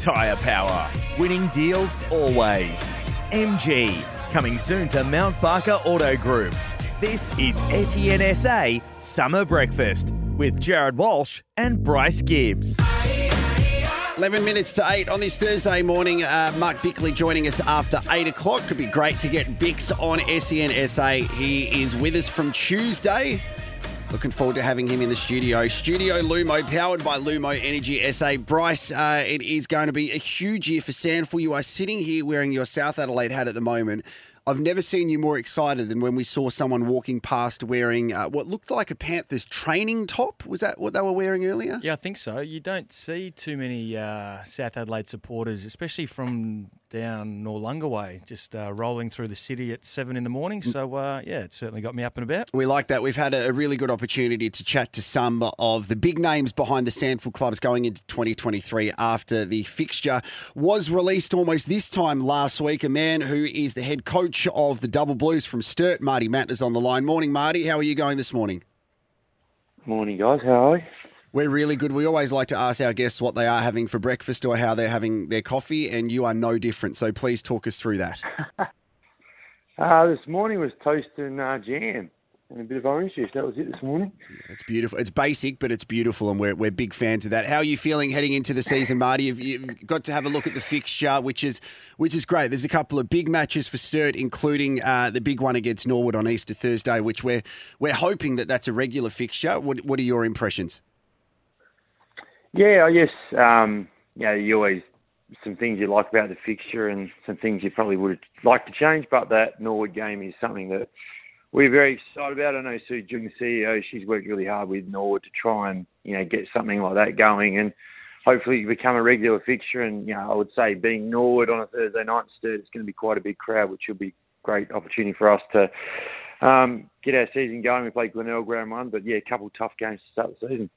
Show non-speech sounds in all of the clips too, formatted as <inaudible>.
Tyre Power. Winning deals always. MG. Coming soon to Mount Barker Auto Group. This is SENSA Summer Breakfast with Jared Walsh and Bryce Gibbs. 11 minutes to 8 on this Thursday morning. Uh, Mark Bickley joining us after 8 o'clock. Could be great to get Bix on SENSA. He is with us from Tuesday. Looking forward to having him in the studio. Studio Lumo, powered by Lumo Energy SA. Bryce, uh, it is going to be a huge year for SANFL. You are sitting here wearing your South Adelaide hat at the moment. I've never seen you more excited than when we saw someone walking past wearing uh, what looked like a Panthers training top. Was that what they were wearing earlier? Yeah, I think so. You don't see too many uh, South Adelaide supporters, especially from down Noarlunga way, just uh, rolling through the city at seven in the morning. So, uh, yeah, it certainly got me up and about. We like that. We've had a really good opportunity to chat to some of the big names behind the SANFL clubs going into 2023 after the fixture was released almost this time last week. A man who is the head coach of the Double Blues from Sturt, Marty Mattner, on the line. Morning, Marty. How are you going this morning? Morning, guys. How are you? We're really good. We always like to ask our guests what they are having for breakfast or how they're having their coffee, and you are no different. So please talk us through that. <laughs> uh, this morning was toast and uh, jam and a bit of orange juice. That was it this morning. Yeah, it's beautiful. It's basic, but it's beautiful, and we're, we're big fans of that. How are you feeling heading into the season, Marty? You've, you've got to have a look at the fixture, which is which is great. There's a couple of big matches for Sturt, including uh, the big one against Norwood on Easter Thursday, which we're we're hoping that that's a regular fixture. What what are your impressions? Yeah, I guess um, you know you always some things you like about the fixture and some things you probably would like to change, but that Norwood game is something that we're very excited about. I know Sue Jung, CEO, she's worked really hard with Norwood to try and you know get something like that going and hopefully become a regular fixture. And you know I would say being Norwood on a Thursday night it's going to be quite a big crowd, which will be great opportunity for us to um, get our season going. We played Glenelg round one, but yeah, a couple of tough games to start the season.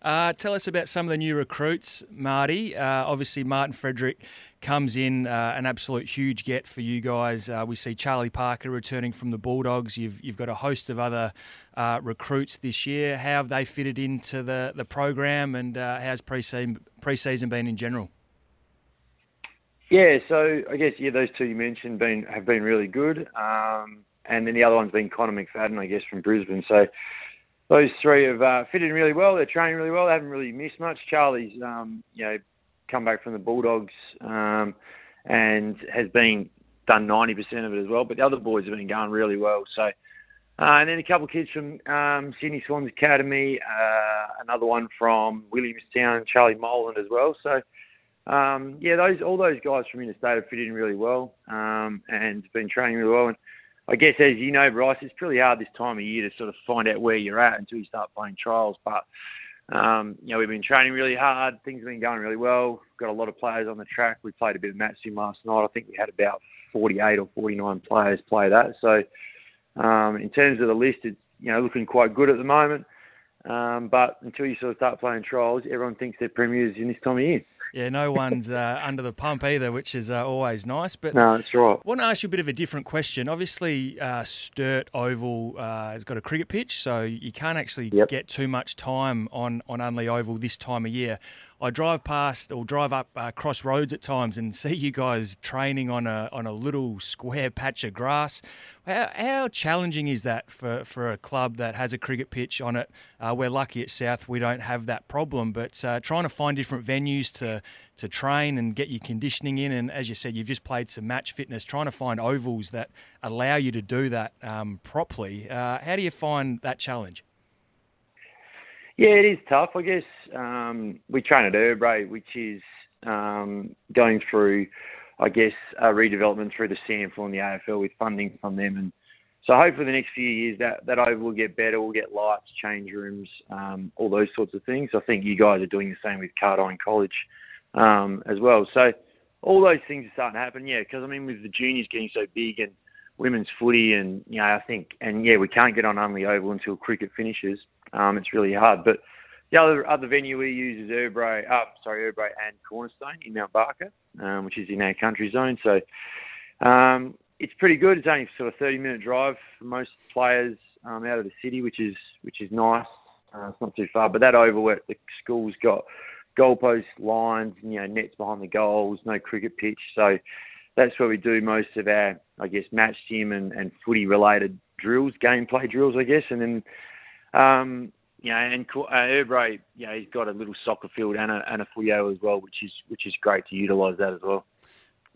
Uh, tell us about some of the new recruits, Marty. Uh, obviously, Martin Frederick comes in, uh, an absolute huge get for you guys. Uh, we see Charlie Parker returning from the Bulldogs. You've you've got a host of other uh, recruits this year. How have they fitted into the, the program, and uh, how's pre-season, pre-season been in general? Yeah, so I guess yeah, those two you mentioned been have been really good, um, and then the other one's been Connor McFadden, I guess, from Brisbane. So those three have uh, fitted in really well. They're training really well. They haven't really missed much. Charlie's, um, you know, come back from the Bulldogs um, and has been done 90% of it as well. But the other boys have been going really well. So, uh, and then a couple of kids from um, Sydney Swans Academy, uh, another one from Williamstown, Charlie Moland as well. So, um, yeah, those all those guys from interstate have fitted in really well um, and been training really well. And I guess as you know, Bryce, it's pretty hard this time of year to sort of find out where you're at until you start playing trials. But um, you know, we've been training really hard. Things have been going really well. Got a lot of players on the track. We played a bit of match last night. I think we had about 48 or 49 players play that. So um, in terms of the list, it's you know looking quite good at the moment. Um, but until you sort of start playing trials, everyone thinks they're premiers in this time of year. Yeah, no <laughs> one's uh, under the pump either, which is uh, always nice. But no, that's right. I want to ask you a bit of a different question. Obviously, uh, Sturt Oval uh, has got a cricket pitch, so you can't actually yep. get too much time on, on Unley Oval this time of year. I drive past or drive up uh, cross at times and <laughs> see you guys training on a on a little square patch of grass. How, how challenging is that for, for a club that has a cricket pitch on it? We're lucky at South we don't have that problem, but uh, trying to find different venues to to train and get your conditioning in, and as you said, you've just played some match fitness. Trying to find ovals that allow you to do that um, properly. Uh, how do you find that challenge? Yeah, it is tough. I guess um, we train at Urrbrae, which is um, going through, I guess, a redevelopment through the SANFL and the AFL with funding from them. And so hopefully the next few years that, that over will get better. We'll get lights, change rooms, um, all those sorts of things. I think you guys are doing the same with Cardijn College um, as well. So all those things are starting to happen, yeah, because I mean with the juniors getting so big and women's footy and, you know, I think, and yeah, we can't get on Unley Oval until cricket finishes – um, it's really hard. But the other other venue we use is Urrbrae, uh, sorry, Urrbrae and Cornerstone in Mount Barker, um, which is in our country zone. So um, it's pretty good. It's only sort of 30 minute drive for most players um, out of the city, which is which is nice. Uh, it's not too far, but that oval at the school's got goalpost lines, you know, nets behind the goals, no cricket pitch. So that's where we do most of our, I guess, match sim and, and footy related drills, gameplay drills, I guess. And then, um, you know, and uh, Urrbrae, he's got a little soccer field and a, and a as well, which is which is great to utilise that as well.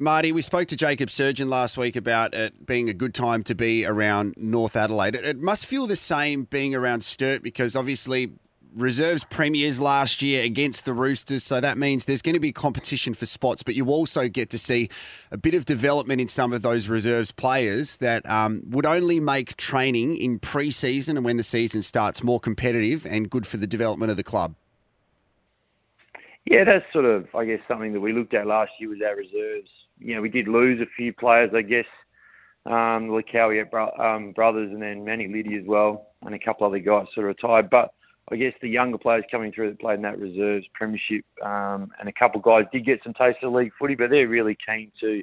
Marty, we spoke to Jacob Surjan last week about it being a good time to be around North Adelaide. It, it must feel the same being around Sturt because obviously reserves premiers last year against the Roosters, so that means there's going to be competition for spots, but you also get to see a bit of development in some of those reserves players that um, would only make training in pre-season and when the season starts more competitive and good for the development of the club. Yeah, that's sort of, I guess, something that we looked at last year was our reserves. You know, we did lose a few players, I guess, um, the Cowie bro- um, brothers and then Manny Liddy as well, and a couple other guys sort of retired. But I guess the younger players coming through that played in that reserves premiership, um, and a couple of guys did get some taste of league footy, but they're really keen to,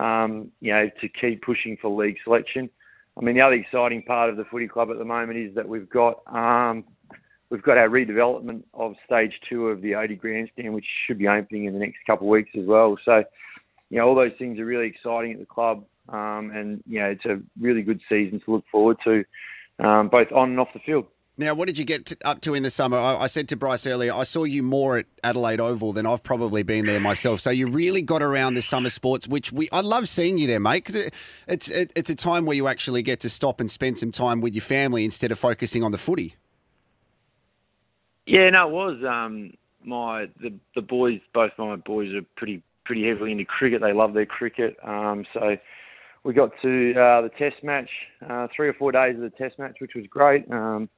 um, you know, to keep pushing for league selection. I mean, the other exciting part of the footy club at the moment is that we've got um, we've got our redevelopment of stage two of the Odie Grandstand, which should be opening in the next couple of weeks as well. So, you know, all those things are really exciting at the club, um, and you know, it's a really good season to look forward to, um, both on and off the field. Now, what did you get to, up to in the summer? I, I, said to Bryce earlier, I saw you more at Adelaide Oval than I've probably been there myself. So you really got around the summer sports, which we I love seeing you there, mate, because it, it's it, it's a time where you actually get to stop and spend some time with your family instead of focusing on the footy. Yeah, no, it was. Um, my the the boys, both my boys are pretty pretty heavily into cricket. They love their cricket. Um, so we got to uh, the test match, uh, three or four days of the test match, which was great. Um,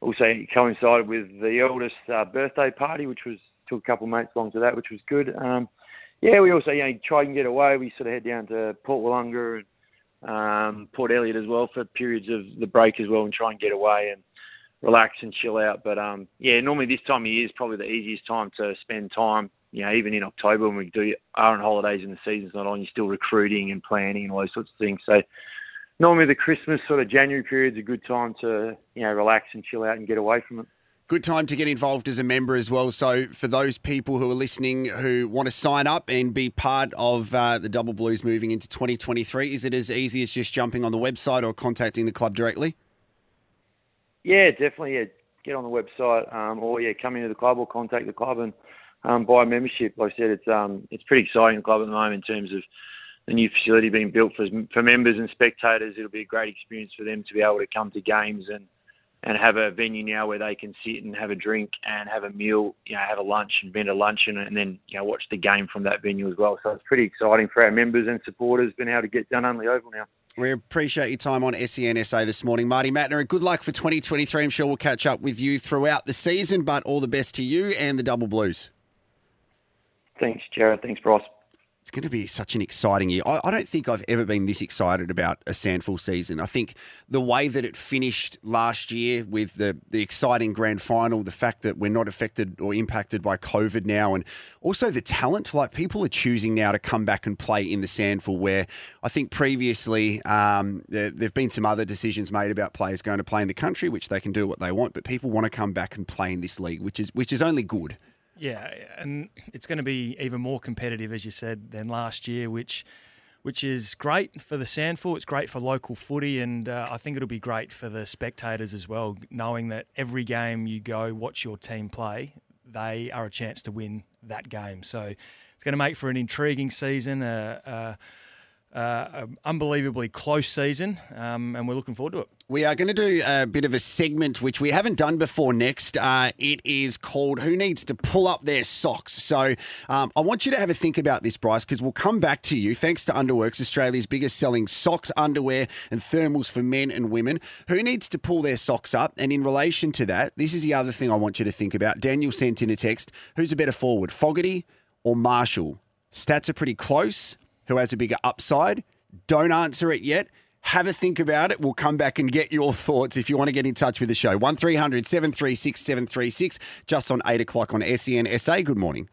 also coincided with the eldest uh, birthday party, which was took a couple of mates along to that, which was good. Um, yeah, we also you know try and get away. We sort of head down to Port Willunga and um, Port Elliot as well for periods of the break as well, and try and get away and relax and chill out. But um, yeah, normally this time of year is probably the easiest time to spend time. You know, even in October when we do are on holidays and the season's not on, you're still recruiting and planning and all those sorts of things. So normally the Christmas sort of January period is a good time to you know relax and chill out and get away from it. Good time to get involved as a member as well. So, for those people who are listening who want to sign up and be part of uh, the Double Blues moving into 2023, is it as easy as just jumping on the website or contacting the club directly? Yeah, definitely. Yeah, get on the website um, or yeah, come into the club or contact the club and um, buy a membership. Like I said, it's um, it's pretty exciting the club at the moment in terms of the new facility being built for for members and spectators. It'll be a great experience for them to be able to come to games and and have a venue now where they can sit and have a drink and have a meal, you know, have a lunch and vent a luncheon and then you know watch the game from that venue as well. So it's pretty exciting for our members and supporters being able to get Dununley Oval now. We appreciate your time on SENSA this morning, Marty Mattner, And good luck for 2023. I'm sure we'll catch up with you throughout the season, but all the best to you and the Double Blues. Thanks, Jared. Thanks, Bryce. It's going to be such an exciting year. I, I, don't think I've ever been this excited about a SANFL season. I think the way that it finished last year with the, the exciting grand final, the fact that we're not affected or impacted by COVID now, and also the talent, like people are choosing now to come back and play in the SANFL, where I think previously um, there have been some other decisions made about players going to play in the country, which they can do what they want, but people want to come back and play in this league, which is which is only good. Yeah, and it's going to be even more competitive, as you said, than last year, which which is great for the SANFL. It's great for local footy, and uh, I think it'll be great for the spectators as well, knowing that every game you go watch your team play, they are a chance to win that game. So it's going to make for an intriguing season. Uh, uh, uh, unbelievably close season, um, and we're looking forward to it. We are going to do a bit of a segment which we haven't done before next. Uh, it is called Who Needs to Pull Up Their Socks? So um, I want you to have a think about this, Bryce, because we'll come back to you. Thanks to Underworks, Australia's biggest selling socks, underwear, and thermals for men and women. Who needs to pull their socks up? And in relation to that, this is the other thing I want you to think about. Daniel sent in a text Who's a better forward, Fogarty or Marshall? Stats are pretty close who has a bigger upside. Don't answer it yet. Have a think about it. We'll come back and get your thoughts if you want to get in touch with the show. 1300 736 736, just on 8 o'clock on SEN SA. Good morning.